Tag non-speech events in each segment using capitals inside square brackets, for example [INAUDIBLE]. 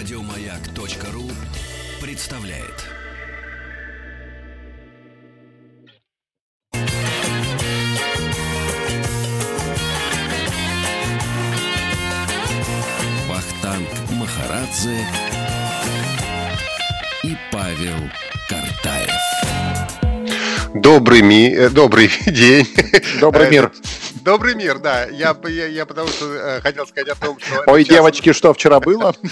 Радиомаяк.ру представляет. Вахтанг Махарадзе и Павел Картаев. Добрый, ми... э, добрый [LAUGHS] день. Добрый мир. Добрый мир, да. Я, я, я потому что э, хотел сказать о том, что... Ой, девочки, что вчера было? [LAUGHS]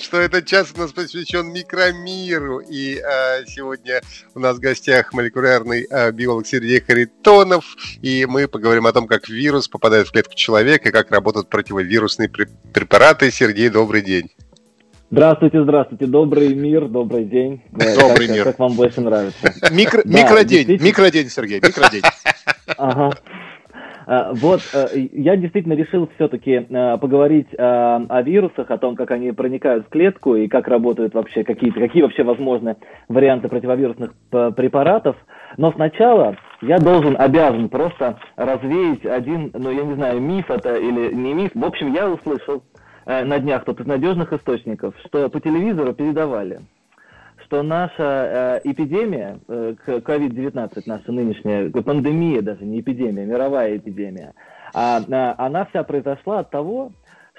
Что этот час у нас посвящен микромиру. И э, сегодня у нас в гостях молекулярный э, биолог Сергей Харитонов. И мы поговорим о том, как вирус попадает в клетку человека и как работают противовирусные пре- препараты. Сергей, добрый день. Здравствуйте, здравствуйте. Добрый мир, добрый день. Э, Добрый как, мир. Как вам больше нравится. Микро- Да, Микродень, микродень, Сергей, микродень. [LAUGHS] Ага. А, Вот, э, я действительно решил все-таки поговорить э, о вирусах, о том, как они проникают в клетку и как работают вообще, какие, какие вообще возможны варианты противовирусных препаратов. Но сначала я должен, обязан просто развеять один, ну я не знаю, миф это или не миф. В общем, я услышал э, на днях тут из надежных источников, что по телевизору передавали, что наша э, эпидемия, э, к- COVID-19, наша нынешняя э, пандемия даже, не эпидемия, мировая эпидемия, а, она вся произошла от того,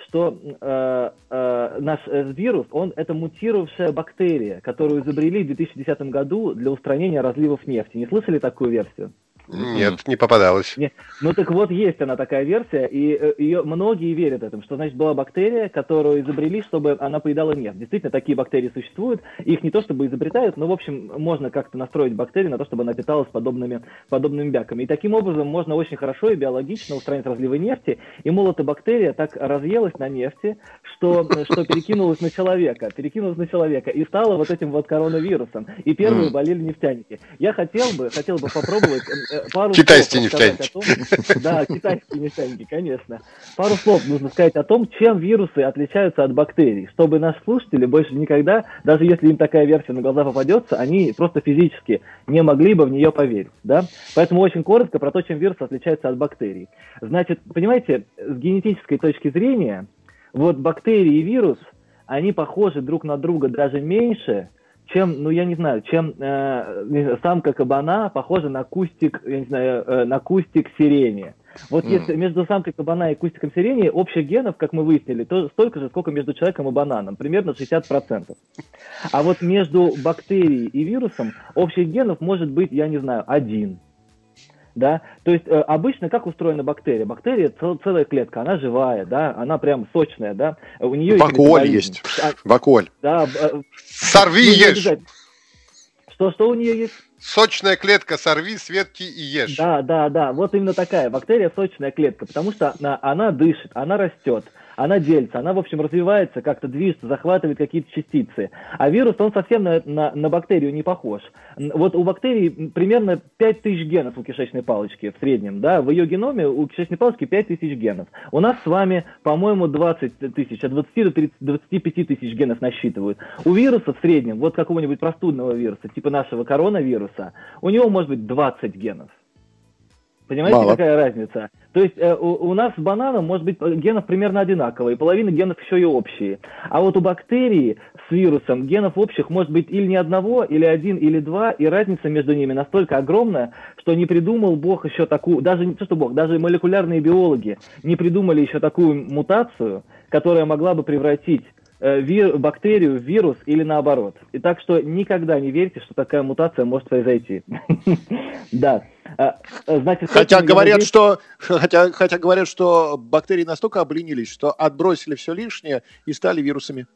что э, э, наш э, вирус, он это мутировавшая бактерия, которую изобрели в 2010 году для устранения разливов нефти. Не слышали такую версию? Нет, не попадалось. Ну так вот, есть она такая версия, и э, ее многие верят этому, что, значит, была бактерия, которую изобрели, чтобы она поедала нефть. Действительно, такие бактерии существуют, их не то чтобы изобретают, но, в общем, можно как-то настроить бактерию на то, чтобы она питалась подобными, подобными бяками. И таким образом можно очень хорошо и биологично устранить разливы нефти, и молотобактерия так разъелась на нефти, что, что перекинулась на человека, перекинулась на человека и стала вот этим вот коронавирусом. И первые болели нефтяники. Я хотел бы, хотел бы попробовать э, э, пару Китайские нефтяники. о том- [LAUGHS] да, китайские нефтяники, конечно. Пару слов нужно сказать о том, чем вирусы отличаются от бактерий, чтобы наши слушатели больше никогда, даже если им такая версия на глаза попадется, они просто физически не могли бы в нее поверить. Да? Поэтому очень коротко про то, чем вирус отличается от бактерий. Значит, понимаете, с генетической точки зрения, вот бактерии и вирус, они похожи друг на друга даже меньше, чем, ну я не знаю, чем э, самка кабана похожа на кустик, я не знаю, э, на кустик сирени. Вот Мгм. если между самкой кабана и кустиком сирени общих генов, как мы выяснили, то столько же, сколько между человеком и бананом, примерно 60%. А вот между бактерией и вирусом общих генов может быть, я не знаю, один. Да? То есть э, обычно как устроена бактерия? Бактерия цел- целая клетка, она живая, да, она прям сочная, да. У нее Баколь есть. А, Баколь. да, б- э, Сорви ну, ешь. Что, что у нее есть? Сочная клетка, сорви, светки и ешь. Да, да, да. Вот именно такая бактерия сочная клетка, потому что она, она дышит, она растет, она делится, она, в общем, развивается, как-то движется, захватывает какие-то частицы. А вирус, он совсем на, на, на бактерию не похож. Вот у бактерии м, примерно 5000 генов у кишечной палочки в среднем, да, в ее геноме у кишечной палочки 5000 генов. У нас с вами, по-моему, 20 тысяч, от 20 до 30, 25 тысяч генов насчитывают. У вируса в среднем, вот какого-нибудь простудного вируса, типа нашего коронавируса, у него может быть 20 генов. Понимаете, Мало. какая разница? То есть э, у, у нас с бананом может быть генов примерно одинаково, и половина генов еще и общие. А вот у бактерии с вирусом генов общих может быть или не одного, или один, или два, и разница между ними настолько огромная, что не придумал Бог еще такую, даже не то, что Бог, даже молекулярные биологи не придумали еще такую мутацию, которая могла бы превратить э, бактерию вирус или наоборот. И так что никогда не верьте, что такая мутация может произойти. [LAUGHS] Да. А, а, Значит, Хотя говорят, что [LAUGHS] хотя, хотя говорят, что бактерии настолько обленились, что отбросили все лишнее и стали вирусами.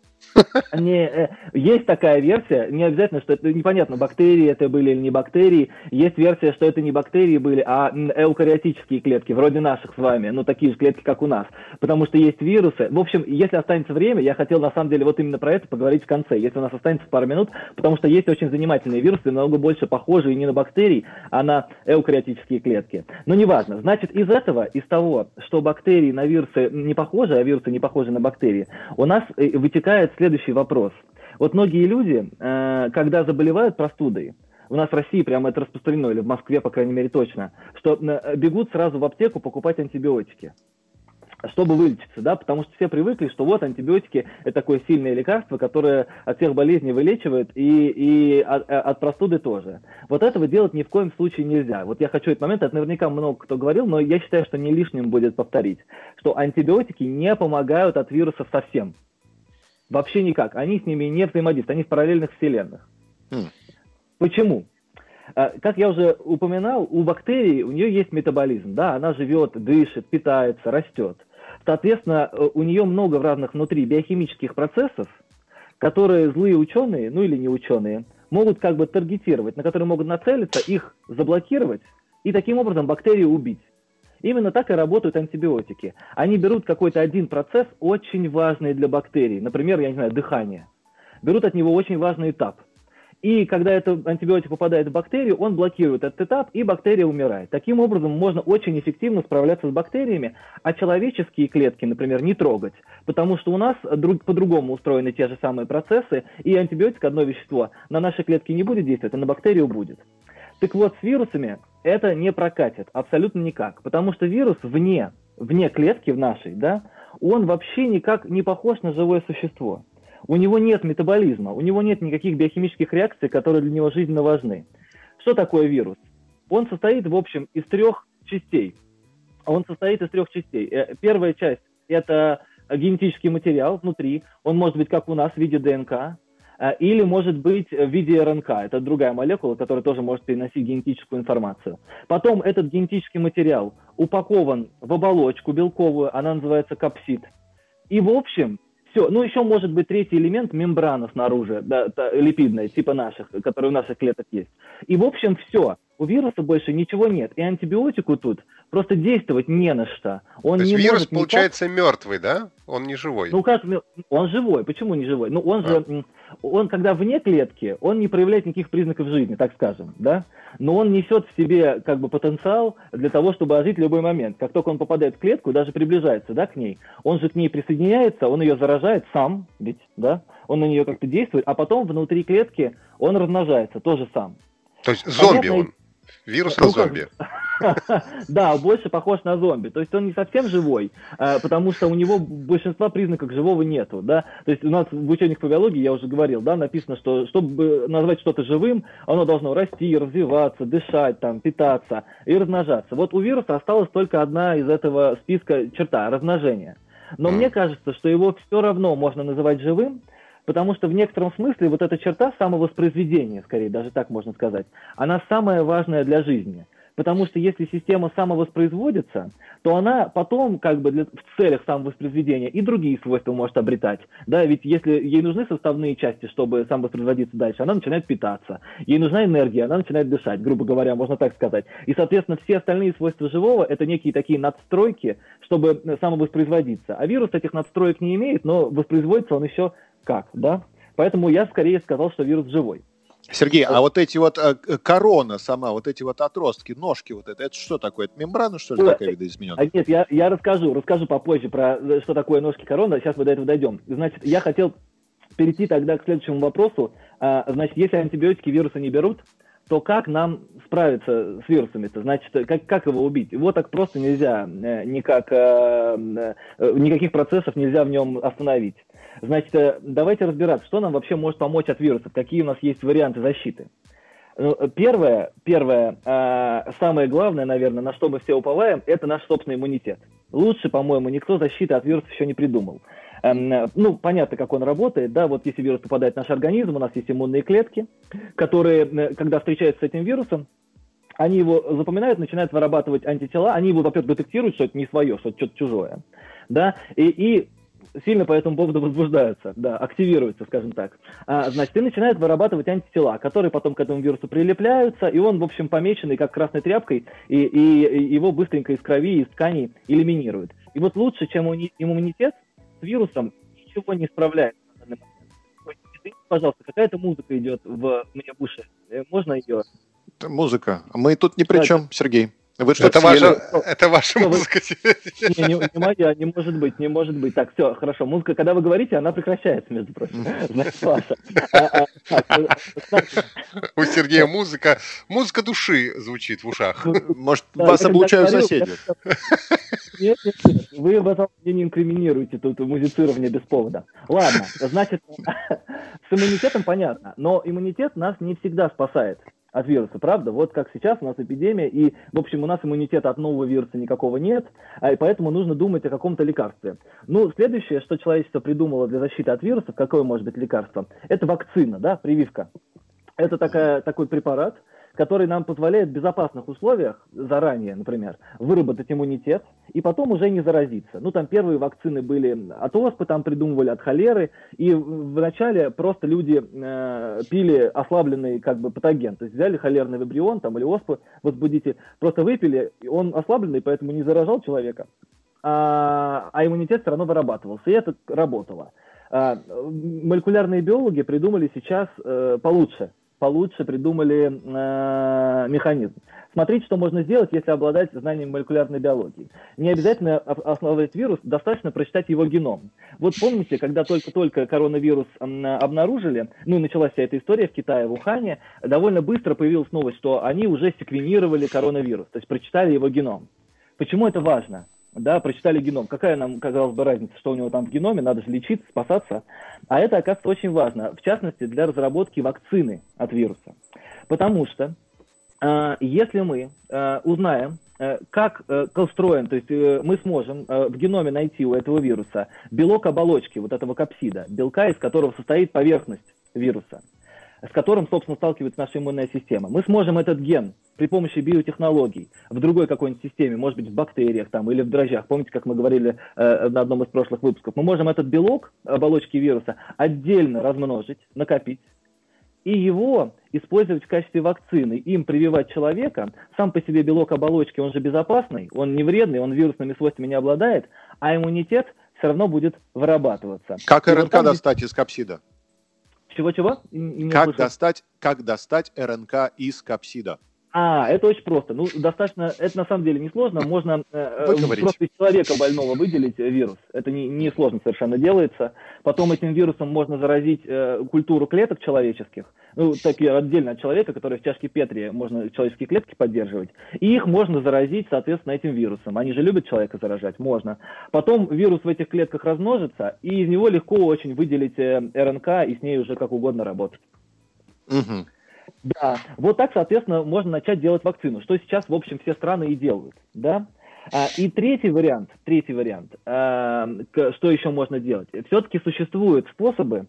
Не, э, есть такая версия, не обязательно, что это непонятно, бактерии это были или не бактерии. Есть версия, что это не бактерии были, а эукариотические клетки, вроде наших с вами, ну такие же клетки, как у нас. Потому что есть вирусы. В общем, если останется время, я хотел на самом деле вот именно про это поговорить в конце, если у нас останется пару минут, потому что есть очень занимательные вирусы, намного больше похожие не на бактерии, а на эукариотические клетки. Но неважно. Значит, из этого, из того, что бактерии на вирусы не похожи, а вирусы не похожи на бактерии, у нас э, вытекает следующий вопрос. Вот многие люди, э, когда заболевают простудой, у нас в России прямо это распространено, или в Москве, по крайней мере, точно, что э, бегут сразу в аптеку покупать антибиотики. чтобы вылечиться, да, потому что все привыкли, что вот антибиотики – это такое сильное лекарство, которое от всех болезней вылечивает и, и от, от простуды тоже. Вот этого делать ни в коем случае нельзя. Вот я хочу этот момент, это наверняка много кто говорил, но я считаю, что не лишним будет повторить, что антибиотики не помогают от вирусов совсем. Вообще никак. Они с ними не взаимодействуют, они в параллельных вселенных. Mm. Почему? А, как я уже упоминал, у бактерий у нее есть метаболизм, да, она живет, дышит, питается, растет. Соответственно, э, у нее много в разных внутри биохимических процессов, которые злые ученые, ну или не ученые, могут как бы таргетировать, на которые могут нацелиться, их заблокировать и таким образом бактерию убить. Именно так и работают антибиотики. Они берут какой-то один процесс, очень важный для бактерий, например, я не знаю, дыхание. Берут от него очень важный этап – и когда этот антибиотик попадает в бактерию, он блокирует этот этап, и бактерия умирает. Таким образом, можно очень эффективно справляться с бактериями, а человеческие клетки, например, не трогать. Потому что у нас друг, по-другому устроены те же самые процессы, и антибиотик, одно вещество, на наши клетки не будет действовать, а на бактерию будет. Так вот, с вирусами это не прокатит абсолютно никак, потому что вирус вне, вне клетки в нашей, да, он вообще никак не похож на живое существо у него нет метаболизма, у него нет никаких биохимических реакций, которые для него жизненно важны. Что такое вирус? Он состоит, в общем, из трех частей. Он состоит из трех частей. Э, первая часть – это генетический материал внутри. Он может быть, как у нас, в виде ДНК, или может быть в виде РНК. Это другая молекула, которая тоже может переносить генетическую информацию. Потом этот генетический материал упакован в оболочку белковую, она называется капсид. И, в общем, все. Ну, еще может быть третий элемент, мембрана снаружи, да, липидная, типа наших, которые у наших клеток есть. И, в общем, все. У вируса больше ничего нет. И антибиотику тут просто действовать не на что. Он То есть не вирус, может получается, никак... мертвый, да? Он не живой. Ну как, он живой. Почему не живой? Ну он а. же, он когда вне клетки, он не проявляет никаких признаков жизни, так скажем, да? Но он несет в себе как бы потенциал для того, чтобы ожить в любой момент. Как только он попадает в клетку, даже приближается, да, к ней, он же к ней присоединяется, он ее заражает сам, ведь, да? Он на нее как-то действует, а потом внутри клетки он размножается тоже сам. То есть зомби Понятно, он? Вирус на ну, зомби. [LAUGHS] Да, больше похож на зомби. То есть он не совсем живой, а, потому что у него большинства признаков живого нету. Да? То есть у нас в учениях по биологии, я уже говорил, да, написано, что чтобы назвать что-то живым, оно должно расти, развиваться, дышать, там, питаться и размножаться. Вот у вируса осталась только одна из этого списка черта – размножение. Но мне кажется, что его все равно можно называть живым, Потому что в некотором смысле вот эта черта самовоспроизведения, скорее даже так можно сказать, она самая важная для жизни. Потому что если система самовоспроизводится, то она потом как бы для, в целях самовоспроизведения и другие свойства может обретать. Да, ведь если ей нужны составные части, чтобы самовоспроизводиться дальше, она начинает питаться. Ей нужна энергия, она начинает дышать, грубо говоря, можно так сказать. И, соответственно, все остальные свойства живого – это некие такие надстройки, чтобы самовоспроизводиться. А вирус этих надстроек не имеет, но воспроизводится он еще как, да? Поэтому я скорее сказал, что вирус живой. Сергей, а вот эти вот э, корона сама, вот эти вот отростки, ножки вот это, это что такое? Это мембрана, что ли, такая видоизмененная? Нет, я, я расскажу, расскажу попозже про э, что такое ножки корона, сейчас мы до этого дойдем. Значит, я хотел перейти тогда к следующему вопросу. А, значит, если антибиотики вируса не берут, то как нам справиться с вирусами-то? Значит, как, как его убить? Его так просто нельзя, э, никак, никаких процессов нельзя в нем остановить. Значит, э, давайте разбираться, что нам вообще может помочь от вирусов, какие у нас есть варианты защиты. Ну, первое, первое, э, самое главное, наверное, на что мы все уповаем, это наш собственный иммунитет. Лучше, по-моему, никто защиты от вирусов еще не придумал. Эм, ну, понятно, как он работает, да, вот если вирус попадает в наш организм, у нас есть иммунные клетки, которые, э, когда встречаются с этим вирусом, они его запоминают, начинают вырабатывать антитела, они его, во-первых, детектируют, что это не свое, что это что-то чужое, да, и, и сильно по этому поводу возбуждаются, да, активируются, скажем так. А, значит, и начинает вырабатывать антитела, которые потом к этому вирусу прилепляются, и он, в общем, помеченный как красной тряпкой, и, и, и его быстренько из крови, из тканей элиминируют. И вот лучше, чем иммунитет с вирусом, ничего не справляется пожалуйста, какая-то музыка идет в мне в уши. Э, можно ее? Музыка. Мы тут ни при чем, Сергей. Вы что, Это съели? ваша, это ваша Что вы- музыка. Не, не, не моя, не может быть, не может быть. Так, все, хорошо. Музыка, когда вы говорите, она прекращается, между прочим. Значит, ваша. А, а, значит, У Сергея музыка, музыка души звучит в ушах. Может, да, вас облучают говорил, соседи? Нет, нет, нет. Вы в этом не инкриминируете тут музицирование без повода. Ладно, значит, [LAUGHS] с иммунитетом понятно, но иммунитет нас не всегда спасает от вируса, правда? Вот как сейчас у нас эпидемия, и, в общем, у нас иммунитета от нового вируса никакого нет, а и поэтому нужно думать о каком-то лекарстве. Ну, следующее, что человечество придумало для защиты от вирусов, какое может быть лекарство, это вакцина, да, прививка. Это такая, такой препарат, который нам позволяет в безопасных условиях, заранее, например, выработать иммунитет и потом уже не заразиться. Ну, там первые вакцины были от оспы, там придумывали от холеры, и вначале просто люди э, пили ослабленный как бы патоген, то есть взяли холерный вибрион там или оспу возбудитель, просто выпили, и он ослабленный, поэтому не заражал человека, а, а иммунитет все равно вырабатывался, и это работало. А, молекулярные биологи придумали сейчас э, получше, получше придумали э, механизм. Смотрите, что можно сделать, если обладать знанием молекулярной биологии. Не обязательно ос- основывать вирус, достаточно прочитать его геном. Вот помните, когда только-только коронавирус обнаружили, ну и началась вся эта история в Китае, в Ухане, довольно быстро появилась новость, что они уже секвенировали коронавирус, то есть прочитали его геном. Почему это важно? Да, прочитали геном. Какая нам, казалось бы, разница, что у него там в геноме, надо же лечиться, спасаться. А это, оказывается, очень важно, в частности, для разработки вакцины от вируса. Потому что э, если мы э, узнаем, э, как э, устроен, то есть э, мы сможем э, в геноме найти у этого вируса белок оболочки вот этого капсида, белка, из которого состоит поверхность вируса, с которым, собственно, сталкивается наша иммунная система. Мы сможем этот ген при помощи биотехнологий в другой какой-нибудь системе, может быть, в бактериях там, или в дрожжах, помните, как мы говорили э, на одном из прошлых выпусков, мы можем этот белок оболочки вируса отдельно размножить, накопить, и его использовать в качестве вакцины, им прививать человека, сам по себе белок оболочки, он же безопасный, он не вредный, он вирусными свойствами не обладает, а иммунитет все равно будет вырабатываться. Как И вот РНК там достать из капсида? Чего-чего? Как слышал. достать, как достать РНК из капсида? А, это очень просто. Ну, достаточно, это на самом деле несложно. Можно э, э, просто из человека больного выделить э, вирус. Это не, не сложно совершенно делается. Потом этим вирусом можно заразить э, культуру клеток человеческих. Ну, такие отдельно от человека, которые в чашке Петри можно человеческие клетки поддерживать. И их можно заразить, соответственно, этим вирусом. Они же любят человека заражать? Можно. Потом вирус в этих клетках размножится, и из него легко очень выделить э, РНК и с ней уже как угодно работать. Мгм. Да, вот так, соответственно, можно начать делать вакцину, что сейчас, в общем, все страны и делают, да. А, И третий вариант, третий вариант, а, к- что еще можно делать? Все-таки существуют способы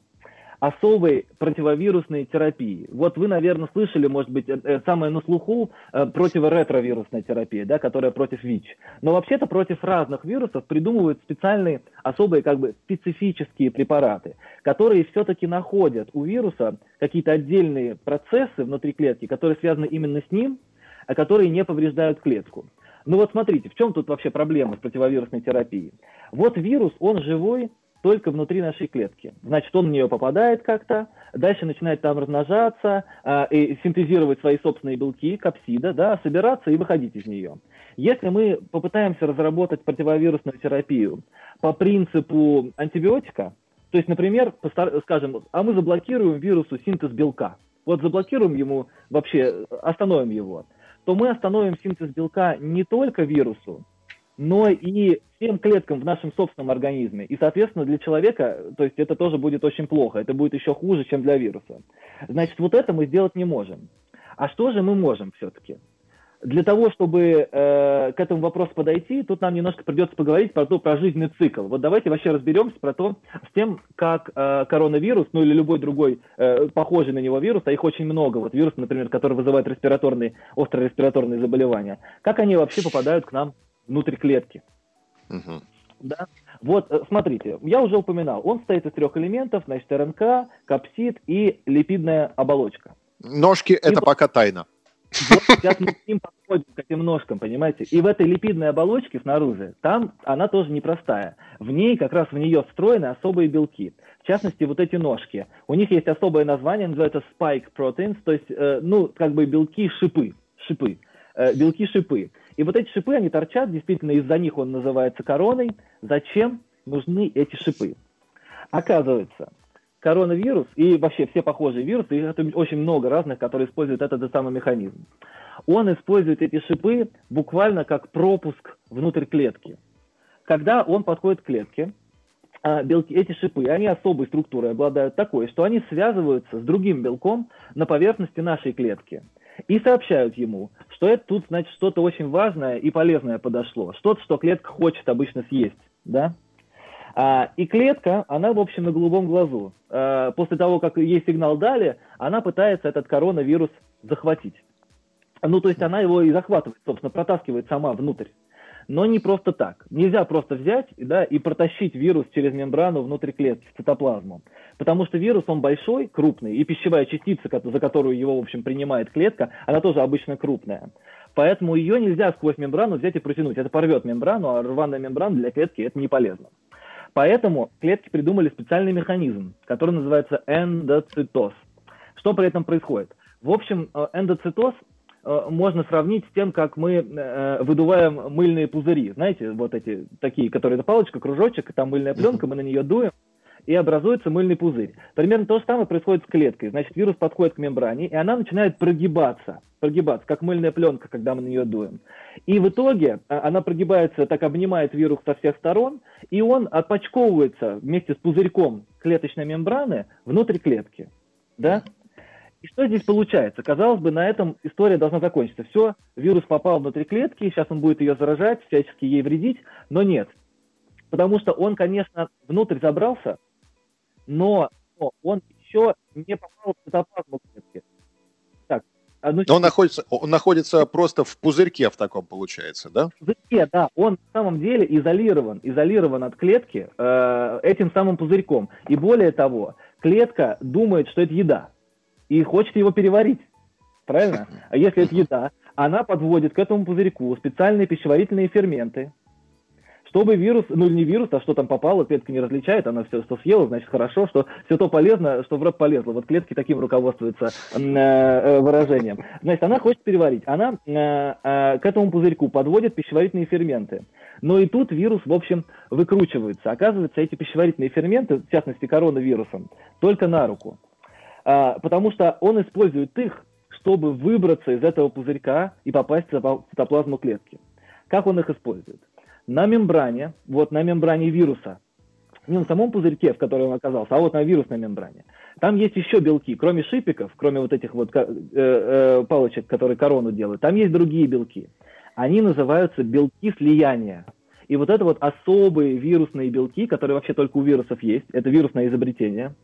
особой противовирусной терапии. Вот вы, наверное, слышали, может быть, э, э, самое на слуху э, противоретровирусная терапия, да, которая против ВИЧ. Но вообще-то против разных вирусов придумывают специальные, особые, как бы, специфические препараты, которые все-таки находят у вируса какие-то отдельные процессы внутри клетки, которые связаны именно с ним, а которые не повреждают клетку. Ну вот смотрите, в чем тут вообще проблема с противовирусной терапией? Вот вирус, он живой только внутри нашей клетки. Значит, он в нее попадает как-то, дальше начинает там размножаться а, и синтезировать свои собственные белки, капсида, да, собираться и выходить из нее. Если мы попытаемся разработать противовирусную терапию по принципу антибиотика, то есть, например, скажем, а мы заблокируем вирусу синтез белка, вот заблокируем ему вообще, остановим его, то мы остановим синтез белка не только вирусу, но и всем клеткам в нашем собственном организме. И, соответственно, для человека, то есть это тоже будет очень плохо, это будет еще хуже, чем для вируса. Значит, вот это мы сделать не можем. А что же мы можем все-таки? Для того, чтобы э, к этому вопросу подойти, тут нам немножко придется поговорить про то, про жизненный цикл. Вот давайте вообще разберемся про то, с тем, как э, коронавирус, ну или любой другой э, похожий на него вирус, а их очень много, вот вирус, например, который вызывает респираторные, острые респираторные заболевания, как они вообще попадают к нам внутрь клетки? Мгм. Да? Вот, э, смотрите, я уже упоминал, он состоит из трех элементов, значит, РНК, капсид и липидная оболочка. Ножки это И- пока тайна. Вот сейчас мы к ним подходим, к этим ножкам, понимаете? И в этой липидной оболочке снаружи, там она тоже непростая. В ней, как раз в нее встроены особые белки. В частности, вот эти ножки. У них есть особое название, называется spike proteins, то есть, э, ну, как бы белки-шипы. Шипы. Э, белки-шипы. И вот эти шипы, они торчат, действительно, из-за них он называется короной. Зачем нужны эти шипы? Оказывается, коронавирус и вообще все похожие вирусы, их очень много разных, которые используют этот же самый механизм. Он использует эти шипы буквально как пропуск внутрь клетки. Когда он подходит к клетке, а, белки, эти шипы, они особой структурой обладают такой, что они связываются с другим белком на поверхности нашей клетки и сообщают ему, что это тут, значит, что-то очень важное и полезное подошло, что-то, что клетка хочет обычно съесть, да? А, и клетка, она, в общем, на голубом глазу. А, после того, как ей сигнал дали, она пытается этот коронавирус захватить. Ну, то есть она его и захватывает, собственно, протаскивает сама внутрь. Но не просто так. Нельзя просто взять да, и протащить вирус через мембрану внутрь клетки, в цитоплазму. Потому что вирус, он большой, крупный, и пищевая частица, за которую его, в общем, принимает клетка, она тоже обычно крупная. Поэтому ее нельзя сквозь мембрану взять и протянуть. Это порвет мембрану, а рваная мембрана для клетки это не полезно. Поэтому клетки придумали специальный механизм, который называется эндоцитоз. Что при этом происходит? В общем, э, эндоцитоз можно сравнить с тем, как мы э, выдуваем мыльные пузыри. Знаете, вот эти такие, которые это палочка, кружочек, там мыльная пленка, мы на нее дуем, и образуется мыльный пузырь. Примерно то же самое происходит с клеткой. Значит, вирус подходит к мембране, и она начинает прогибаться, прогибаться, как мыльная пленка, когда мы на нее дуем. И в итоге а, она прогибается, так обнимает вирус со всех сторон, и он отпочковывается вместе с пузырьком клеточной мембраны внутрь клетки. Да? И что здесь получается? Казалось бы, на этом история должна закончиться. Все, вирус попал внутрь клетки, сейчас он будет ее заражать, всячески ей вредить, но нет. Потому что он, конечно, внутрь забрался, но, но он еще не попал в цитоплазму клетки. Так, одну он находится, он находится просто в пузырьке в таком, получается, да? В пузырьке, да. Он на самом деле изолирован, изолирован от клетки э, этим самым пузырьком. И более того, клетка думает, что это еда и хочет его переварить. Правильно? А если это еда, она подводит к этому пузырьку специальные пищеварительные ферменты, чтобы вирус, ну не вирус, а что там попало, клетка не различает, она все, что съела, значит хорошо, что все то полезно, что в рот полезло. Вот клетки таким руководствуются э, э, выражением. Значит, она хочет переварить. Она э, э, к этому пузырьку подводит пищеварительные ферменты. Но и тут вирус, в общем, выкручивается. Оказывается, эти пищеварительные ферменты, в частности коронавирусом, только на руку. А, потому что он использует их, чтобы выбраться из этого пузырька и попасть в цитоплазму клетки. Как он их использует? на мембране, вот на мембране вируса, не на самом пузырьке, в котором он оказался, а вот на вирусной мембране. Там есть еще белки, кроме шипиков, кроме вот этих вот э, э, палочек, которые корону делают, там есть другие белки. Они называются белки слияния. И вот это вот особые вирусные белки, которые вообще только у вирусов есть, это вирусное изобретение,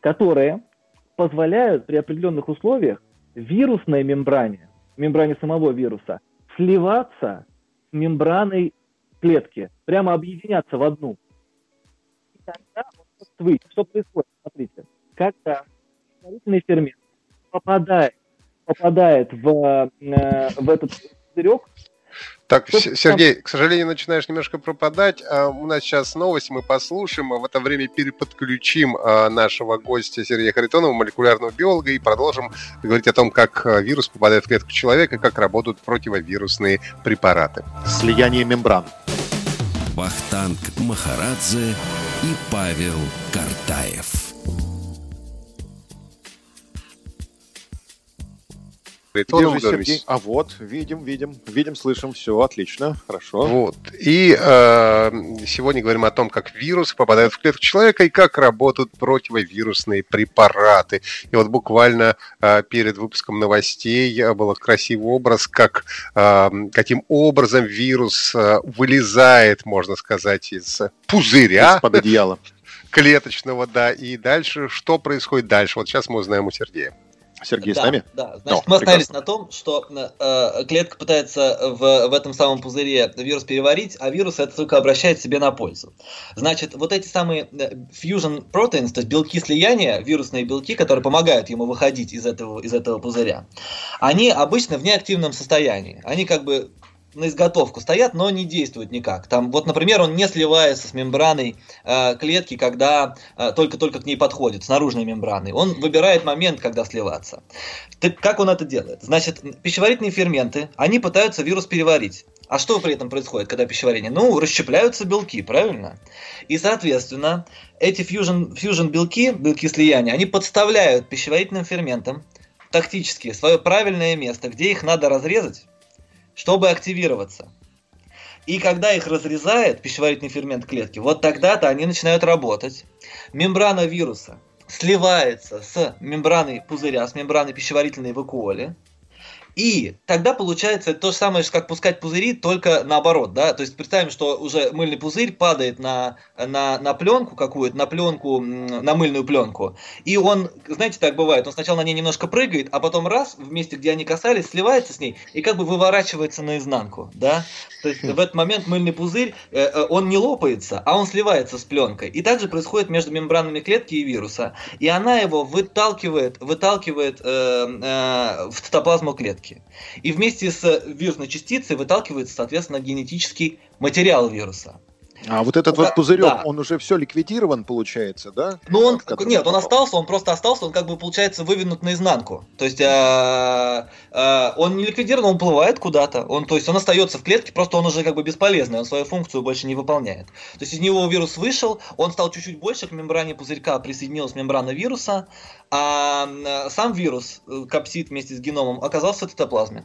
которые позволяют при определенных условиях вирусной мембране, мембране самого вируса, сливаться с мембраной клетки, прямо объединяться в одну. И тогда вы, что происходит? Смотрите, когда пищеварительный фермент попадает, попадает в, э, в этот пузырек, так, Сергей, к сожалению, начинаешь немножко пропадать. А, у нас сейчас новость, мы послушаем, а в это время переподключим а, нашего гостя Сергея Харитонова, молекулярного биолога, и продолжим говорить о том, как вирус попадает в клетку человека, как работают противовирусные препараты. Слияние мембран. Вахтанг Махарадзе и Павел Картаев. Где же Сергей? А вот, видим, видим, видим, слышим, все, отлично, хорошо. Вот. И э, сегодня говорим о том, как вирусы попадают в клетку человека и как работают противовирусные препараты. И вот буквально э, перед выпуском новостей был красивый образ, как э, каким образом вирус э, вылезает, можно сказать, из пузыря. Из-под одеяла. Клеточного, да. И дальше, что происходит дальше? Вот сейчас мы узнаем у Сергея. Сергей да, с нами? Да, значит, О, мы остановились на том, что э, клетка пытается в, в этом самом пузыре вирус переварить, а вирус это только обращает себе на пользу. Значит, вот эти самые э, fusion proteins, то есть белки слияния, вирусные белки, которые помогают ему выходить из этого, из этого пузыря, они обычно в неактивном состоянии. Они как бы на изготовку стоят, но не действуют никак. Там, вот, например, он не сливается с мембраной э, клетки, когда э, только-только к ней подходит, с наружной мембраной. Он выбирает момент, когда сливаться. Так, как он это делает? Значит, пищеварительные ферменты, они пытаются вирус переварить. А что при этом происходит, когда пищеварение? Ну, расщепляются белки, правильно? И, соответственно, эти фьюжн, фьюжн белки, белки слияния, они подставляют пищеварительным ферментам тактически свое правильное место, где их надо разрезать, чтобы активироваться. И когда их разрезает пищеварительный фермент клетки, вот тогда-то они начинают работать. Мембрана вируса сливается с мембраной пузыря, с мембраной пищеварительной вакуоли. И тогда получается то же самое, как пускать пузыри, только наоборот, да, то есть представим, что уже мыльный пузырь падает на, на, на пленку какую-то, на пленку, на мыльную пленку, и он, знаете, так бывает, он сначала на ней немножко прыгает, а потом раз, в месте, где они касались, сливается с ней и как бы выворачивается наизнанку, да, то есть в этот момент мыльный пузырь, э, э, он не лопается, а он сливается с пленкой, и также происходит между мембранами клетки и вируса, и она его выталкивает, выталкивает э, э, в цитоплазму клетки клетки. И вместе с вирусной частицей выталкивается, соответственно, генетический материал вируса. А вот этот вот пузырек, да. он уже все ликвидирован, получается, да? Ну, он, нет, он остался, он просто остался, он как бы, получается, вывинут наизнанку. То есть, э, э, он не ликвидирован, он плывает куда-то. Он, то есть, он остается в клетке, просто он уже как бы бесполезный, он свою функцию больше не выполняет. То есть, из него вирус вышел, он стал чуть-чуть больше, к мембране пузырька присоединилась мембрана вируса, а э, сам вирус, э, капсид вместе с геномом, оказался в цитоплазме.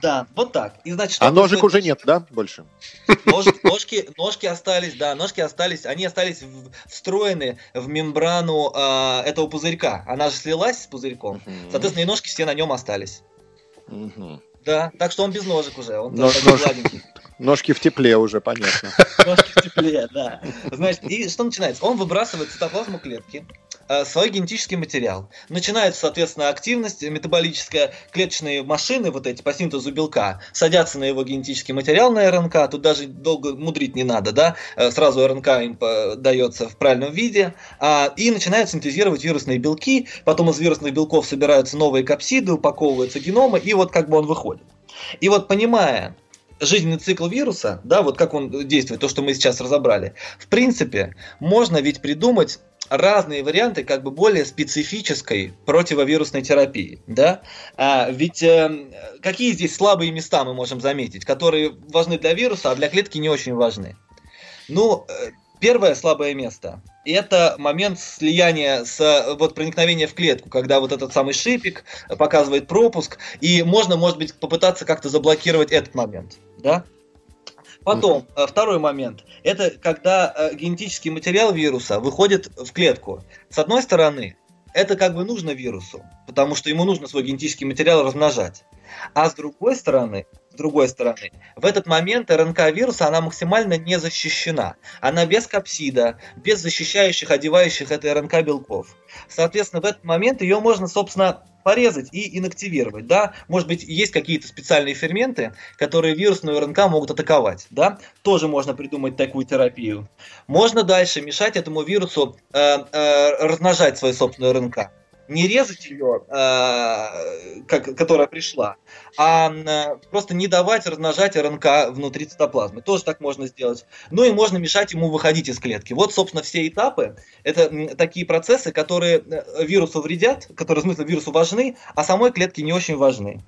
Да, вот так. И значит, а ножек происходит... уже нет, да, больше? Нож, ножки, ножки остались, да, ножки остались, они остались встроены в мембрану э, этого пузырька. Она же слилась с пузырьком. Uh-huh. Соответственно, и ножки все на нем остались. Uh-huh. Да, так что он без ножек уже, он Нож, нож, Ножки в тепле уже, понятно. Ножки в тепле, да. Значит, и что начинается? Он выбрасывает цитоплазму клетки, свой генетический материал. Начинается, соответственно, активность метаболическая, клеточные машины, вот эти по синтезу белка, садятся на его генетический материал на РНК, тут даже долго мудрить не надо, да, э, сразу РНК им дается в правильном виде, а, и начинают синтезировать вирусные белки, потом из вирусных белков собираются новые капсиды, упаковываются геномы, и вот как бы он выходит. И вот понимая, жизненный цикл вируса, да, вот как он действует, то, что мы сейчас разобрали, в принципе, можно ведь придумать разные варианты как бы более специфической противовирусной терапии, да? А, ведь э, какие здесь слабые места мы можем заметить, которые важны для вируса, а для клетки не очень важны? Ну, э, первое слабое место – это момент слияния с вот проникновения в клетку, когда вот этот самый шипик показывает пропуск, и можно, может быть, попытаться как-то заблокировать этот момент, да? Потом, mm-hmm. второй момент. Это когда э, генетический материал вируса выходит в клетку. С одной стороны, это как бы нужно вирусу, потому что ему нужно свой генетический материал размножать. А с другой стороны, с другой стороны, в этот момент РНК вируса, она максимально не защищена. Она без капсида, без защищающих, одевающих это РНК белков. Соответственно, в этот момент ее можно, собственно, порезать и инактивировать, да, может быть, есть какие-то специальные ферменты, которые вирусную РНК могут атаковать, да, тоже можно придумать такую терапию. Можно дальше мешать этому вирусу э, э, размножать свою собственную РНК не резать ее, э, как, которая пришла, а э, просто не давать размножать РНК внутри цитоплазмы. Тоже так можно сделать. Ну и можно мешать ему выходить из клетки. Вот, собственно, все этапы. Это такие процессы, которые э, вирусу вредят, которые, в смысле, вирусу важны, а самой клетке не очень важны.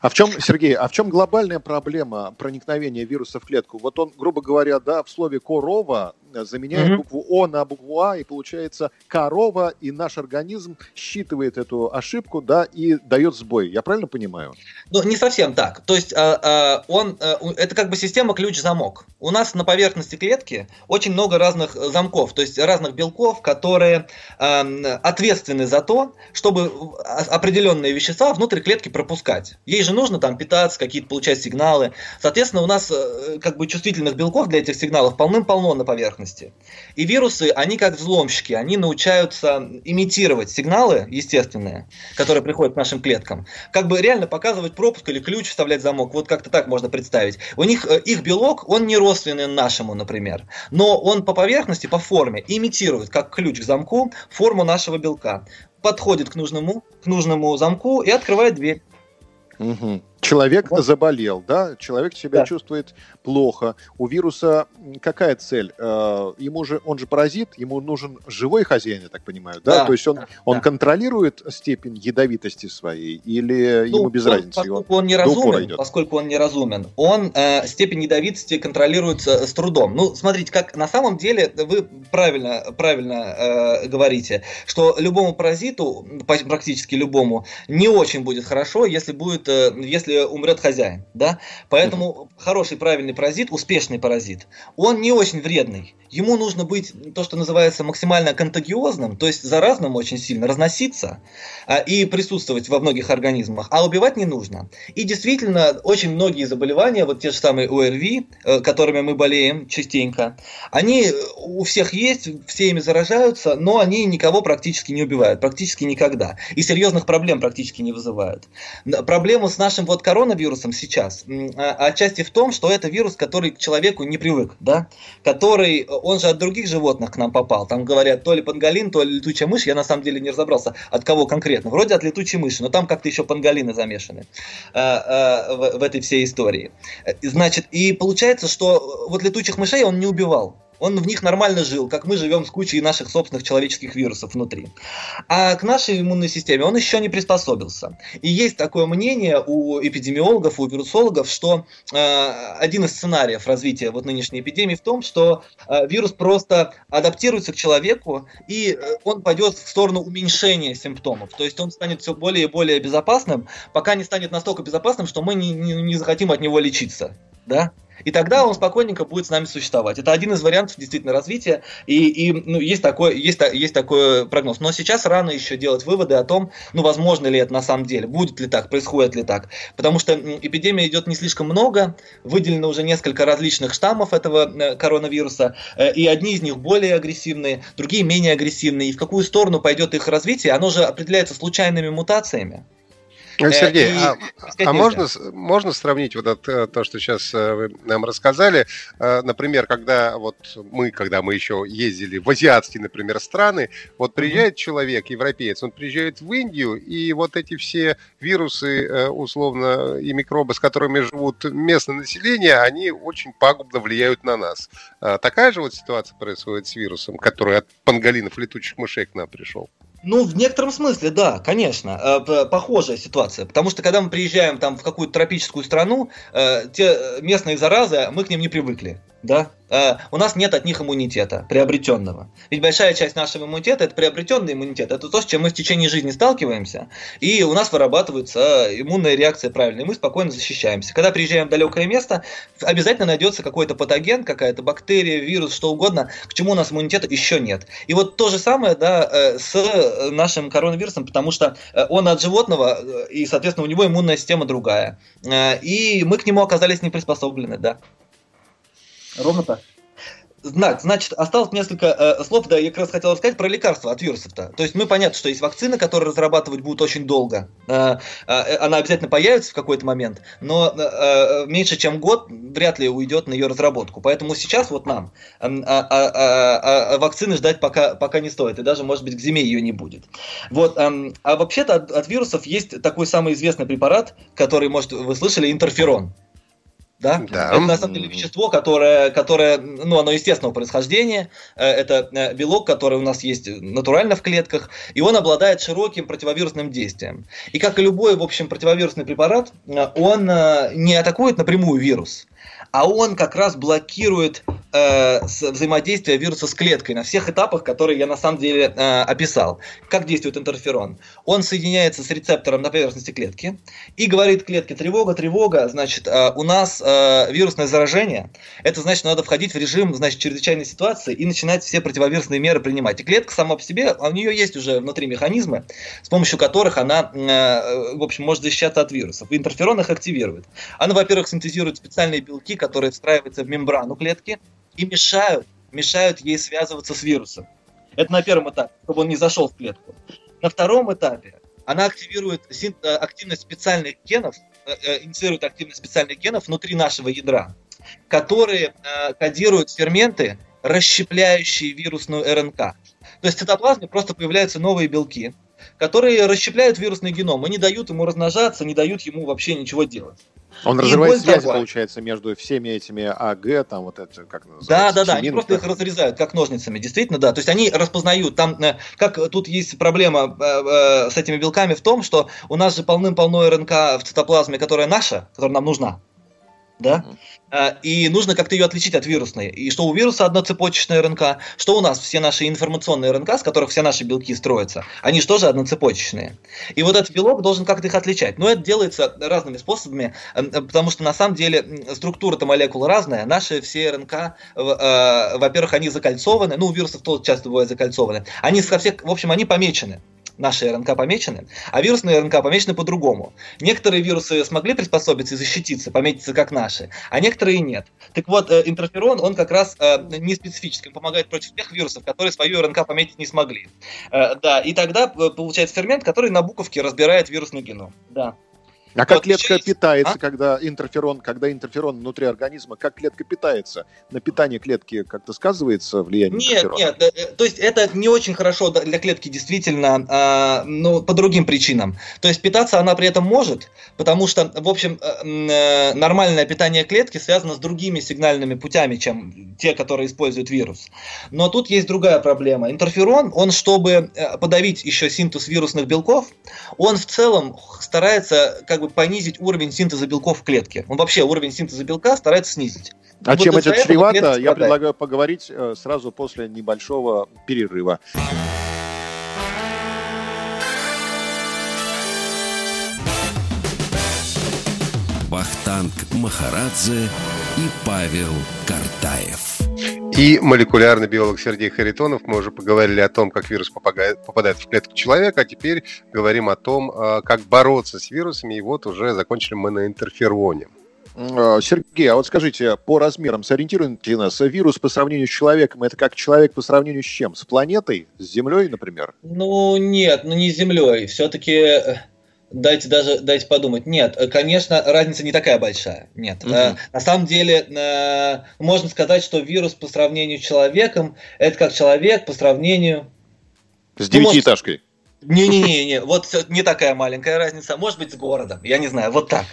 А в чем, Сергей, а в чем глобальная проблема проникновения вируса в клетку? Вот он, грубо говоря, да, в слове корова заменяет mm-hmm. букву О на букву А, и получается корова, и наш организм считывает эту ошибку, да, и дает сбой. Я правильно понимаю? Ну, не совсем так. То есть а, а, он, а, это как бы система ключ-замок. У нас на поверхности клетки очень много разных замков, то есть разных белков, которые ответственны за то, чтобы определенные вещества внутрь клетки пропускать. Ей же нужно там питаться, какие-то получать сигналы. Соответственно, у нас э, как бы чувствительных белков для этих сигналов полным-полно на поверхности поверхности. И вирусы, они как взломщики, они научаются имитировать сигналы естественные, которые приходят к нашим клеткам, как бы реально показывать пропуск или ключ, вставлять замок. Вот как-то так можно представить. У них э, их белок, он не родственный нашему, например, но он по поверхности, по форме имитирует, как ключ к замку, форму нашего белка. Подходит к нужному, к нужному замку и открывает дверь. Человек вот. заболел, да, человек себя да. чувствует плохо. У вируса какая цель? Э, ему же, он же паразит, ему нужен живой хозяин, я так понимаю, да? да То есть он, да, он контролирует степень ядовитости своей или ну, ему без он, разницы? Поскольку он неразумен, поскольку он неразумен, он э, степень ядовитости контролируется с трудом. Ну, смотрите, как на самом деле вы правильно, правильно э, говорите, что любому паразиту, практически любому, не очень будет хорошо, если будет, э, если если умрет хозяин, да? Поэтому хороший, правильный паразит, успешный паразит, он не очень вредный. Ему нужно быть то, что называется максимально контагиозным, то есть заразным очень сильно, разноситься а, и присутствовать во многих организмах, а убивать не нужно. И действительно, очень многие заболевания, вот те же самые ОРВИ, э, которыми мы болеем частенько, они у всех есть, все ими заражаются, но они никого практически не убивают, практически никогда. И серьезных проблем практически не вызывают. Проблему с нашим вот коронавирусом сейчас а, отчасти в том, что это вирус, который к человеку не привык, да, который, он же от других животных к нам попал. Там говорят то ли панголин, то ли летучая мышь, я на самом деле не разобрался, от кого конкретно. Вроде от летучей мыши, но там как-то еще панголины замешаны а, а, в, в этой всей истории. Значит, и получается, что вот летучих мышей он не убивал. Он в них нормально жил, как мы живем с кучей наших собственных человеческих вирусов внутри. А к нашей иммунной системе он еще не приспособился. И есть такое мнение у эпидемиологов, у вирусологов, что э, один из сценариев развития вот нынешней эпидемии в том, что э, вирус просто адаптируется к человеку, и э, он пойдет в сторону уменьшения симптомов. То есть он станет все более и более безопасным, пока не станет настолько безопасным, что мы не, не, не захотим от него лечиться. Да? И тогда он спокойненько будет с нами существовать. Это один из вариантов действительно развития, и, и ну, есть, такой, есть, есть такой прогноз. Но сейчас рано еще делать выводы о том, ну, возможно ли это на самом деле, будет ли так, происходит ли так. Потому что эпидемия идет не слишком много, выделено уже несколько различных штаммов этого э, коронавируса, э, и одни из них более агрессивные, другие менее агрессивные. И в какую сторону пойдет их развитие, оно же определяется случайными мутациями. Э, Сергей, и, а, а можно, можно сравнить вот это, то, что сейчас э, вы нам рассказали? Э, например, когда вот мы, когда мы еще ездили в азиатские, например, страны, вот приезжает mm-hmm. человек, европеец, он приезжает в Индию, и вот эти все вирусы, условно, и микробы, с которыми живут местное население, они очень пагубно влияют на нас. Такая же вот ситуация происходит с вирусом, который от панголинов летучих мышей к нам пришел? Ну, в некотором смысле, да, конечно, э, похожая ситуация. Потому что когда мы приезжаем там в какую-то тропическую страну, э, те местные заразы, мы к ним не привыкли да, э, у нас нет от них иммунитета приобретенного. Ведь большая часть нашего иммунитета это приобретенный иммунитет, это то, с чем мы в течение жизни сталкиваемся, и у нас вырабатывается иммунная реакция правильная, и мы спокойно защищаемся. Когда приезжаем в далекое место, обязательно найдется какой-то патоген, какая-то бактерия, вирус, что угодно, к чему у нас иммунитета еще нет. И вот то же самое, да, э, с нашим коронавирусом, потому что э, он от животного, э, и, соответственно, у него иммунная система другая. И мы к нему оказались не приспособлены, да. Ровно так. Знак, значит, осталось несколько э, слов, да, я как раз хотел сказать про лекарства от вирусов-то. То есть мы понятно, что есть вакцины, которые разрабатывать будут очень долго. Э, э, она обязательно появится в какой-то момент, но э, э меньше чем год вряд ли уйдет на ее разработку. Поэтому сейчас вот нам э, э, э, э, вакцины ждать пока, пока не стоит, и даже, может быть, к зиме ее не будет. Вот, э, а вообще-то от, от вирусов есть такой самый известный препарат, который, может, вы слышали, интерферон да? да. Это на самом деле вещество, которое, которое, ну, оно естественного происхождения. Э, это э, белок, который у нас есть натурально в клетках, и он обладает широким противовирусным действием. И как и любой, в общем, противовирусный препарат, э, он не атакует напрямую вирус, а он как раз блокирует э, взаимодействие вируса с клеткой на всех этапах, которые я на самом деле э, описал. Как действует интерферон? Он соединяется с рецептором на поверхности клетки и говорит клетке тревога, тревога, значит, э, у нас э, вирусное заражение, это значит, надо входить в режим, значит, чрезвычайной ситуации и начинать все противовирусные меры принимать. И клетка сама по себе, а у нее есть уже внутри механизмы, с помощью которых она, э, в общем, может защищаться от вирусов. Интерферон их активирует. Она, во-первых, синтезирует специальные белки, которые встраиваются в мембрану клетки и мешают, мешают ей связываться с вирусом. Это на первом этапе, чтобы он не зашел в клетку. На втором этапе она активирует э, активность специальных генов, э, э, инициирует активность специальных генов внутри нашего ядра, которые кодируют ферменты, расщепляющие вирусную РНК. То есть в цитоплазме просто появляются новые белки, которые расщепляют вирусный геном и не дают ему размножаться, не дают ему вообще ничего делать. Он и разрывает связи, того, получается, между всеми этими АГ, там вот это, как называется? Да, да, да, они просто их разрезают, как ножницами, действительно, да. То есть они распознают, там, э, как тут есть проблема э, э, с этими белками в том, что у нас же полным-полно РНК в цитоплазме, которая наша, которая нам нужна да, mm-hmm. И нужно как-то ее отличить от вирусной. И что у вируса одноцепочечная РНК, что у нас все наши информационные РНК, с которых все наши белки строятся, они же тоже одноцепочечные. И вот этот белок должен как-то их отличать. Но это делается разными способами, э, потому что на самом деле структура-то молекул разная. Наши все РНК, э, во-первых, они закольцованы, ну, у вирусов тоже часто бывают закольцованы. Они со всех, в общем, они помечены наши РНК помечены, а вирусные РНК помечены по-другому. Некоторые вирусы смогли приспособиться и защититься, пометиться как наши, а некоторые нет. Так вот, э, интерферон, он как раз э, не специфический, он помогает против тех вирусов, которые свою РНК пометить не смогли. Э, да, и тогда получается фермент, который на буковке разбирает вирусный геном. Да. А как вот клетка есть... питается, а? когда интерферон, когда интерферон внутри организма, как клетка питается? На питание клетки как-то сказывается влияние нет, интерферона? Нет, нет. Э, то есть это не очень хорошо для клетки действительно, а, ну, по другим причинам. То есть питаться она при этом может, потому что, в общем, э, э, нормальное питание клетки связано с другими сигнальными путями, чем те, которые использует вирус. Но тут есть другая проблема. Интерферон, он, чтобы подавить еще синтез вирусных белков, он в целом старается как бы понизить уровень синтеза белков в клетке. Он вообще уровень синтеза белка старается снизить. А вот чем это чревато, я предлагаю поговорить э, сразу после небольшого перерыва. Вахтанг Махарадзе и Павел Картаев. И молекулярный биолог Сергей Харитонов. Мы уже поговорили о том, как вирус попадает, попадает в клетку человека, а теперь говорим о том, а, как бороться с вирусами. И вот уже закончили мы на интерфероне. А, Сергей, а вот скажите, по размерам сориентируйте нас, вирус по сравнению с человеком, это как человек по сравнению с чем? С планетой? С Землей, например? Ну, нет, ну не с Землей. Все-таки э, дайте даже дайте подумать. Нет, э, конечно, разница не такая большая. Нет. Угу. на самом деле, э, можно сказать, что вирус по сравнению с человеком это как человек по сравнению с девятиэтажкой. Не-не-не, не, вот не такая маленькая разница. Может быть, с городом. Я не знаю, вот так.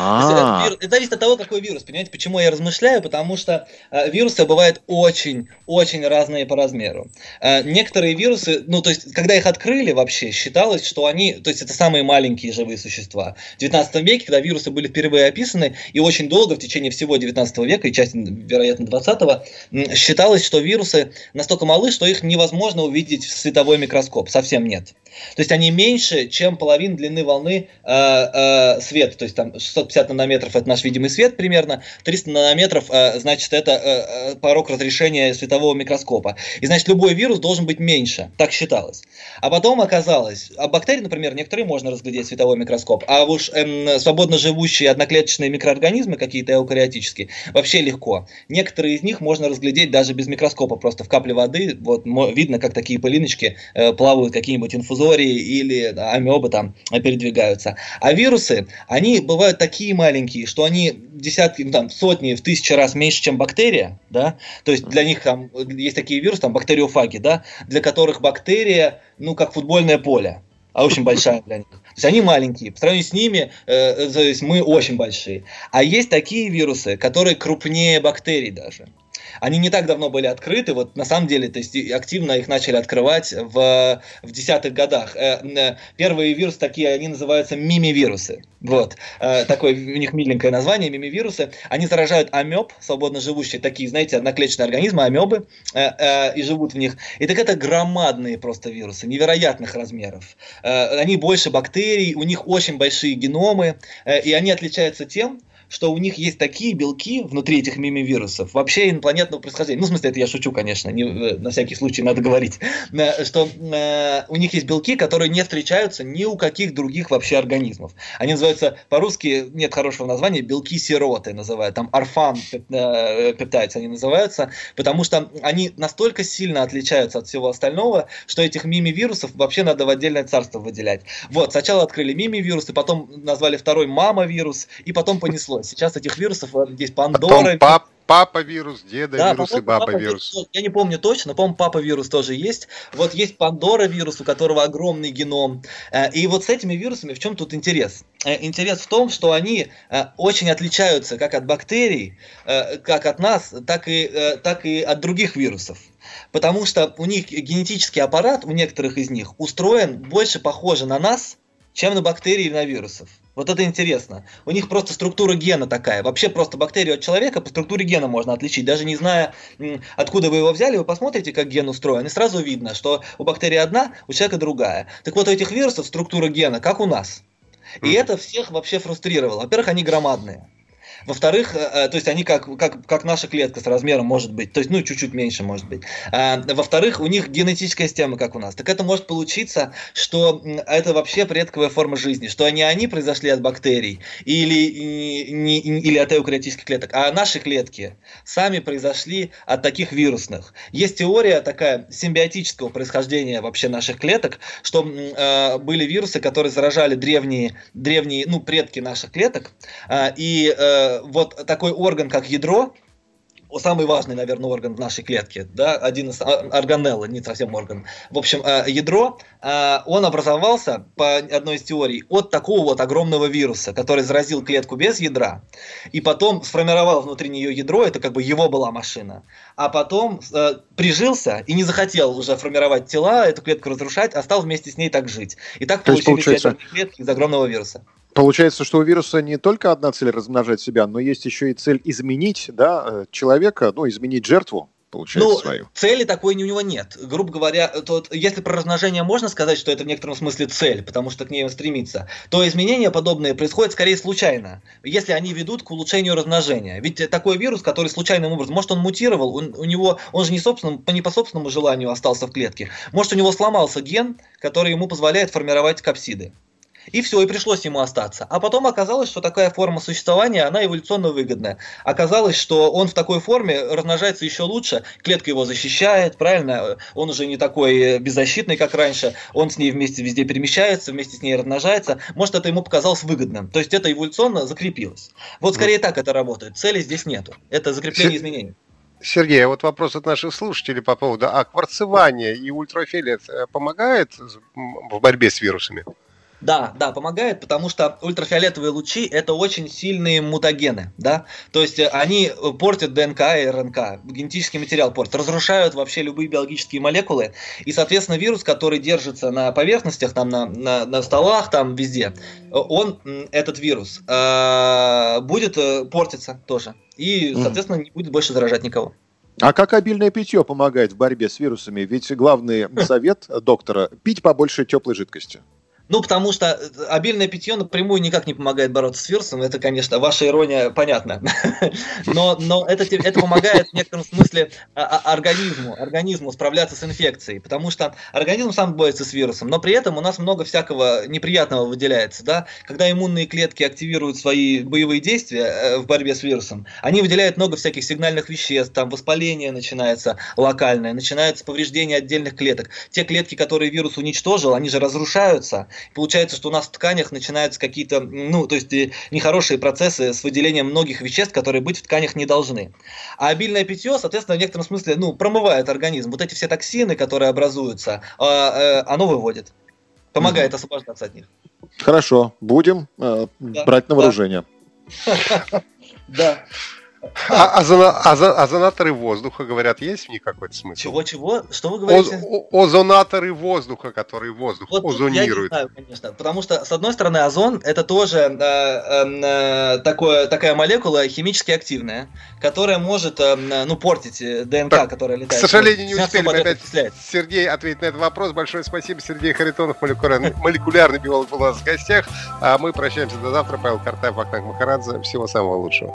А. Это зависит от того, какой вирус. Понимаете, почему я размышляю? Потому что э, вирусы бывают очень-очень разные по размеру. Э, некоторые вирусы, ну, то есть, когда их открыли вообще, считалось, что они, то есть, это самые маленькие живые существа. В 19 веке, когда вирусы были впервые описаны, и очень долго, в течение всего 19 века, и часть, вероятно, 20-го, считалось, что вирусы настолько малы, что их невозможно увидеть в световой микроскоп. Совсем нет нет. То есть они меньше, чем половина длины волны э, э, света. То есть там 650 нанометров это наш видимый свет примерно, 300 нанометров э, значит это э, э, порог разрешения светового микроскопа. И значит любой вирус должен быть меньше, так считалось. А потом оказалось, а бактерии, например, некоторые можно разглядеть световой микроскоп, а уж эм, свободно живущие одноклеточные микроорганизмы какие-то эукариотические вообще легко. Некоторые из них можно разглядеть даже без микроскопа, просто в капле воды, вот видно, как такие пылиночки э, плавают какие-нибудь инфузории или амебы там передвигаются. А вирусы, они бывают такие маленькие, что они десятки, ну, там, сотни, в тысячи раз меньше, чем бактерия, да, то есть для них там есть такие вирусы, там, бактериофаги, да, для которых бактерия, ну, как футбольное поле, а очень большая для них. То есть они маленькие. По сравнению с ними, э, то есть мы очень большие. А есть такие вирусы, которые крупнее бактерий даже. Они не так давно были открыты, вот на самом деле, то есть активно их начали открывать в, в десятых годах. Э, э, первые вирусы такие, они называются мимивирусы. Вот, э, такое у них миленькое название, мимивирусы. Они заражают амеб, свободно живущие, такие, знаете, одноклеточные организмы, амебы, и живут в них. И так это громадные просто вирусы, невероятных размеров. Они больше бактерий, у них очень большие геномы, и они отличаются тем, что у них есть такие белки внутри этих мимивирусов, вообще инопланетного происхождения. Ну, в смысле, это я шучу, конечно, не, э, на всякий случай надо говорить, э, что э, у них есть белки, которые не встречаются ни у каких других вообще организмов. Они называются, по-русски нет хорошего названия, белки-сироты называют, там орфан пептайдс они называются, потому что они настолько сильно отличаются от всего остального, что этих мимивирусов вообще надо в отдельное царство выделять. Вот, сначала открыли мимивирусы, потом назвали второй мама-вирус, и потом понесло. Сейчас этих вирусов есть Пандора. Потом пап, папа вирус, деда да, вирус и баба вирус. вирус. Я не помню точно, но, по-моему, папа вирус тоже есть. Вот есть Пандора вирус, у которого огромный геном. Э, и вот с этими вирусами в чем тут интерес? Э, интерес в том, что они э, очень отличаются как от бактерий, как от нас, так и, так и от других вирусов. Потому что у них генетический аппарат, у некоторых из них, устроен больше похоже на нас, чем на бактерии или на вирусов. Вот это интересно. У них просто структура гена такая. Вообще просто бактерию от человека по структуре гена можно отличить. Даже не зная, откуда вы его взяли, вы посмотрите, как ген устроен, и сразу видно, что у бактерии одна, у человека другая. Так вот, у этих вирусов структура гена, как у нас. И это всех вообще фрустрировало. Во-первых, они громадные. Во-вторых, э, э, то есть они как, как, как наша клетка с размером может быть, то есть, ну, чуть-чуть меньше может быть. А, во-вторых, у них генетическая система, как у нас. Так это может получиться, что это вообще предковая форма жизни, что не они произошли от бактерий или, не, или от эукариотических клеток, а наши клетки сами произошли от таких вирусных. Есть теория такая симбиотического происхождения вообще наших клеток, что э, были вирусы, которые заражали древние, древние ну, предки наших клеток, э, и э, вот такой орган, как ядро, самый важный, наверное, орган в нашей клетке, да, один из органелла, не совсем орган. В общем, э, ядро, э, он образовался по одной из теорий от такого вот огромного вируса, который заразил клетку без ядра, и потом сформировал внутри нее ядро, это как бы его была машина, а потом э, прижился и не захотел уже формировать тела, эту клетку разрушать, а стал вместе с ней так жить. И так То получились получается... клетки из огромного вируса. Получается, что у вируса не только одна цель размножать себя, но есть еще и цель изменить да, э, человека, ну, изменить жертву получается, ну, свою. цели такой у него нет. Грубо говоря, тот, если про размножение можно сказать, что это в некотором смысле цель, потому что к ней он стремится, то изменения подобные происходят скорее случайно, если они ведут к улучшению размножения. Ведь такой вирус, который случайным образом, может он мутировал, он, у него, он же не, собственным, не по собственному желанию остался в клетке, может у него сломался ген, который ему позволяет формировать капсиды. И все, и пришлось ему остаться. А потом оказалось, что такая форма существования, она эволюционно выгодная. Оказалось, что он в такой форме размножается еще лучше, клетка его защищает, правильно? Он уже не такой беззащитный, как раньше, он с ней вместе везде перемещается, вместе с ней размножается. Может, это ему показалось выгодным. То есть это эволюционно закрепилось. Вот скорее так это работает. Цели здесь нету. Это закрепление изменений. Сергей, а вот вопрос от наших слушателей по поводу а кварцевания и ультрафиолет э, помогает в борьбе с вирусами? Да, да, помогает, потому что ультрафиолетовые лучи это очень сильные мутагены, да, то есть э, они э, портят ДНК и РНК, генетический материал портят, разрушают вообще любые биологические молекулы, и, соответственно, вирус, который держится на поверхностях, там, на, на, на столах, там, везде, э, он, этот вирус, э, будет портиться тоже, и, соответственно, не будет больше заражать никого. А как обильное питье помогает в борьбе с вирусами? Ведь главный совет доктора – пить побольше теплой жидкости. Ну, потому что э, обильное питье напрямую никак не помогает бороться с вирусом. Это, конечно, ваша ирония понятна. [LAUGHS] Но, но это, это помогает в некотором смысле а, а, организму, организму справляться с инфекцией. Потому что организм сам борется с вирусом. Но при этом у нас много всякого неприятного выделяется. Да? Когда иммунные клетки активируют свои боевые действия э, в борьбе с вирусом, они выделяют много всяких сигнальных веществ. Там воспаление начинается локальное, начинается повреждение отдельных клеток. Те клетки, которые вирус уничтожил, они же разрушаются Получается, что у нас в тканях начинаются какие-то, ну, то есть э, нехорошие процессы с выделением многих веществ, которые быть в тканях не должны. А обильное питье, соответственно, в некотором смысле, ну, промывает организм. Вот эти все токсины, которые образуются, а, э, оно выводит. Помогает освобождаться от них. Хорошо, будем э, да. брать на вооружение. [LAUGHS] Да. А, озона, озонаторы воздуха, говорят, есть в них какой-то смысл? Чего-чего? Что вы говорите? О, озонаторы воздуха, которые воздух вот озонируют. Я не знаю, конечно. Потому что, с одной стороны, озон это тоже э, э, э, такое, такая молекула химически активная, которая может э, ну, портить э, ДНК, так, которая летает. К сожалению, не успели опять Сергей ответить на этот вопрос. Большое спасибо. Сергей Харитонов, молекулярный, молекулярный биолог, был у нас в гостях. А мы прощаемся до завтра. Павел Картаев, Ахтанг Махарадзе. Всего самого лучшего.